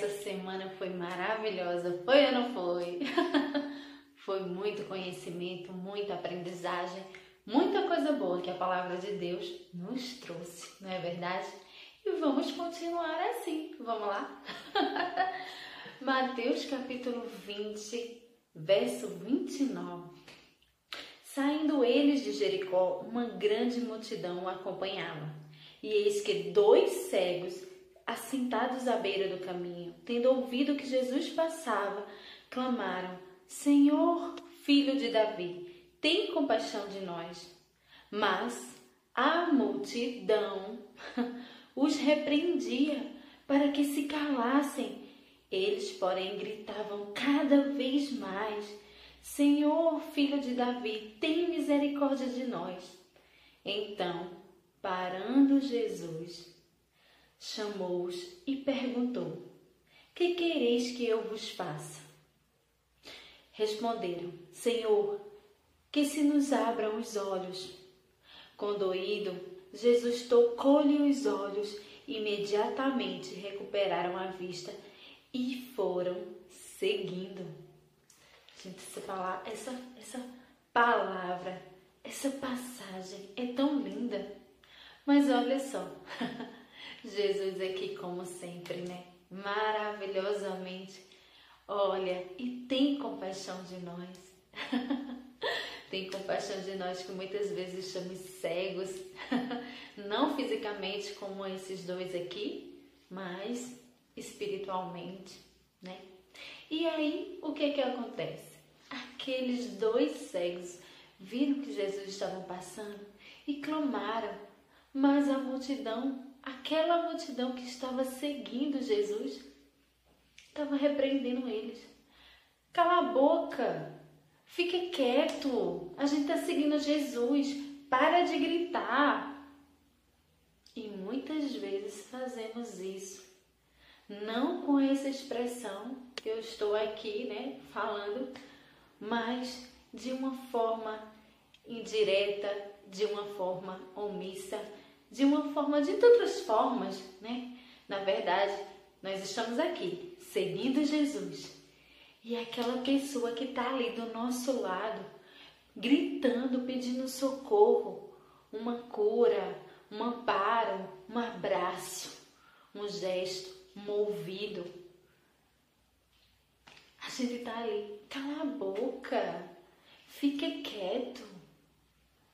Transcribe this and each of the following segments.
essa semana foi maravilhosa, foi ou não foi? foi muito conhecimento, muita aprendizagem, muita coisa boa que a palavra de Deus nos trouxe, não é verdade? E vamos continuar assim, vamos lá? Mateus capítulo 20, verso 29. Saindo eles de Jericó, uma grande multidão o acompanhava. E eis que dois cegos, assentados à beira do caminho, tendo ouvido que Jesus passava, clamaram: Senhor, filho de Davi, tem compaixão de nós. Mas a multidão os repreendia para que se calassem. Eles, porém, gritavam cada vez mais: Senhor, filho de Davi, tem misericórdia de nós. Então, parando Jesus, chamou-os e perguntou: Que quereis que eu vos faça? Responderam: Senhor, que se nos abram os olhos. Condoído, Jesus tocou-lhe os olhos, imediatamente recuperaram a vista e foram seguindo. Gente, essa palavra, essa, essa palavra, essa passagem é tão linda. Mas olha só, Jesus aqui como sempre, né? Maravilhosamente olha e tem compaixão de nós. tem compaixão de nós que muitas vezes estamos cegos, não fisicamente como esses dois aqui, mas espiritualmente, né? E aí, o que que acontece? Aqueles dois cegos viram que Jesus estava passando e clamaram, mas a multidão, aquela multidão que estava seguindo Jesus, estava repreendendo eles. Cala a boca, fique quieto, a gente está seguindo Jesus, para de gritar. E muitas vezes fazemos isso, não com essa expressão que eu estou aqui, né, falando, mas de uma forma indireta, de uma forma omissa, de uma forma de outras formas, né? Na verdade, nós estamos aqui seguindo Jesus. E aquela pessoa que está ali do nosso lado, gritando, pedindo socorro, uma cura, um amparo, um abraço, um gesto, um ouvido, a gente tá ali, cala a boca, fique quieto.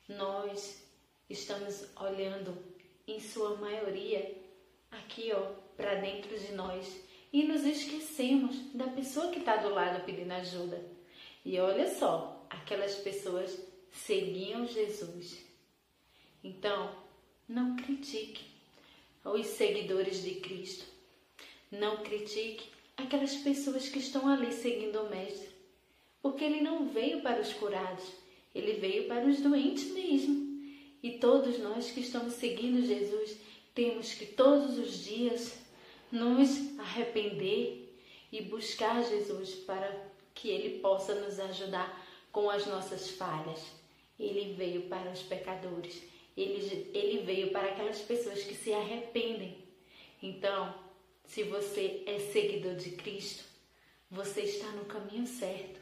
Nós estamos olhando, em sua maioria, aqui ó, para dentro de nós e nos esquecemos da pessoa que está do lado pedindo ajuda. E olha só, aquelas pessoas seguiam Jesus. Então, não critique os seguidores de Cristo. Não critique aquelas pessoas que estão ali seguindo o Mestre. Porque ele não veio para os curados, ele veio para os doentes mesmo. E todos nós que estamos seguindo Jesus temos que todos os dias nos arrepender e buscar Jesus para que ele possa nos ajudar com as nossas falhas. Ele veio para os pecadores, ele, ele veio para aquelas pessoas que se arrependem. Então, se você é seguidor de Cristo, você está no caminho certo.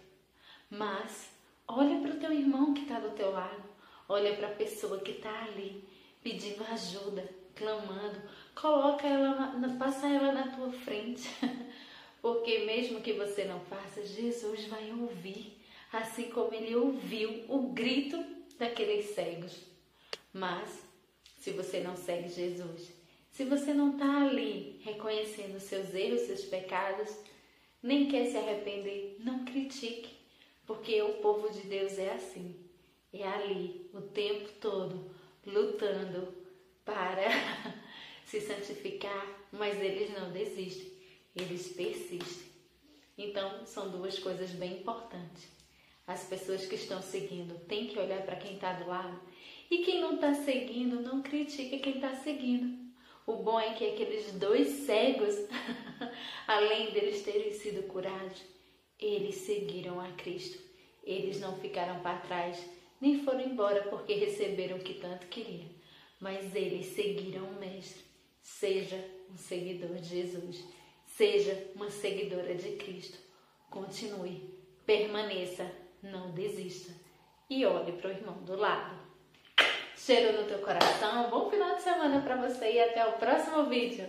Mas olha para o teu irmão que está do teu lado, olha para a pessoa que está ali pedindo ajuda, clamando, coloca ela, passa ela na tua frente, porque mesmo que você não faça, Jesus vai ouvir, assim como ele ouviu o grito daqueles cegos. Mas se você não segue Jesus, se você não está ali reconhecendo seus erros, seus pecados, nem quer se arrepender, não critique, porque o povo de Deus é assim. É ali o tempo todo lutando para se santificar, mas eles não desistem, eles persistem. Então, são duas coisas bem importantes. As pessoas que estão seguindo têm que olhar para quem está do lado. E quem não está seguindo, não critique quem está seguindo. O bom é que aqueles dois cegos, além deles terem sido curados, eles seguiram a Cristo. Eles não ficaram para trás, nem foram embora porque receberam o que tanto queriam. Mas eles seguiram o Mestre. Seja um seguidor de Jesus. Seja uma seguidora de Cristo. Continue, permaneça, não desista e olhe para o irmão do lado. Cheiro no teu coração, bom final de semana para você e até o próximo vídeo.